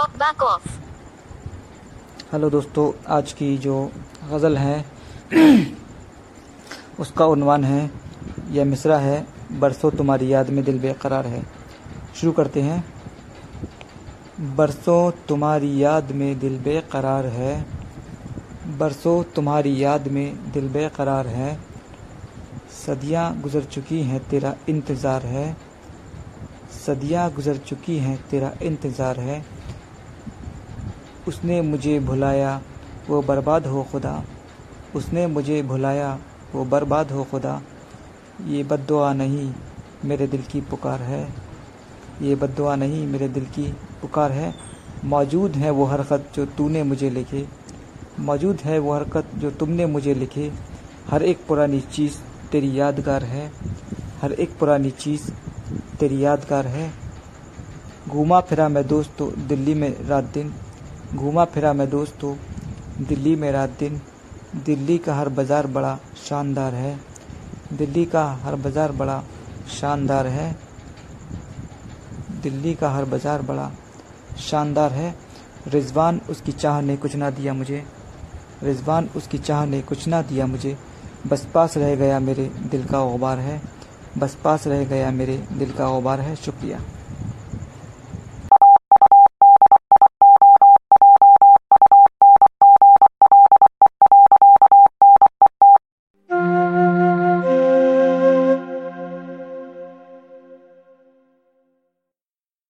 Stop, back off. Hello दोस्तों, आज की जो गज़ल है, उसका उन्वान है, यह मिसरा है, बरसों तुम्हारी याद में दिल बेकरार है। शुरू करते हैं। बरसों तुम्हारी याद में दिल बेकरार है, बरसों तुम्हारी याद में दिल बेकरार है, सदियाँ गुज़र चुकी हैं, तेरा इंतज़ार है, सदियाँ गुज़र चुकी हैं, तेरा इंतज़ार है। उसने मुझे भुलाया, वो बर्बाद हो खुदा। उसने मुझे भुलाया, वो बर्बाद हो खुदा। ये बद्दुआ नहीं मेरे दिल की पुकार है। ये बद्दुआ नहीं मेरे दिल की पुकार है। मौजूद है वो हरकत जो तूने मुझे लिखे। मौजूद है वो हरकत जो तुमने मुझे लिखे। हर एक पुरानी चीज़ तेरी यादगार है। हर एक पुरानी चीज़ तेरी यादगार है। घूमा फिरा मैं दोस्तों दिल्ली में रात दिन। घूमा फिरा मैं दोस्तों, दिल्ली में रात दिन। दिल्ली का हर बाज़ार बड़ा शानदार है। दिल्ली का हर बाज़ार बड़ा शानदार है। दिल्ली का हर बाज़ार बड़ा शानदार है। रिजवान उसकी चाह ने कुछ ना दिया मुझे। रिजवान उसकी चाह ने कुछ ना दिया मुझे। बस पास रह गया मेरे दिल का गुबार है। बस पास रह गया मेरे दिल का गुबार है। शुक्रिया।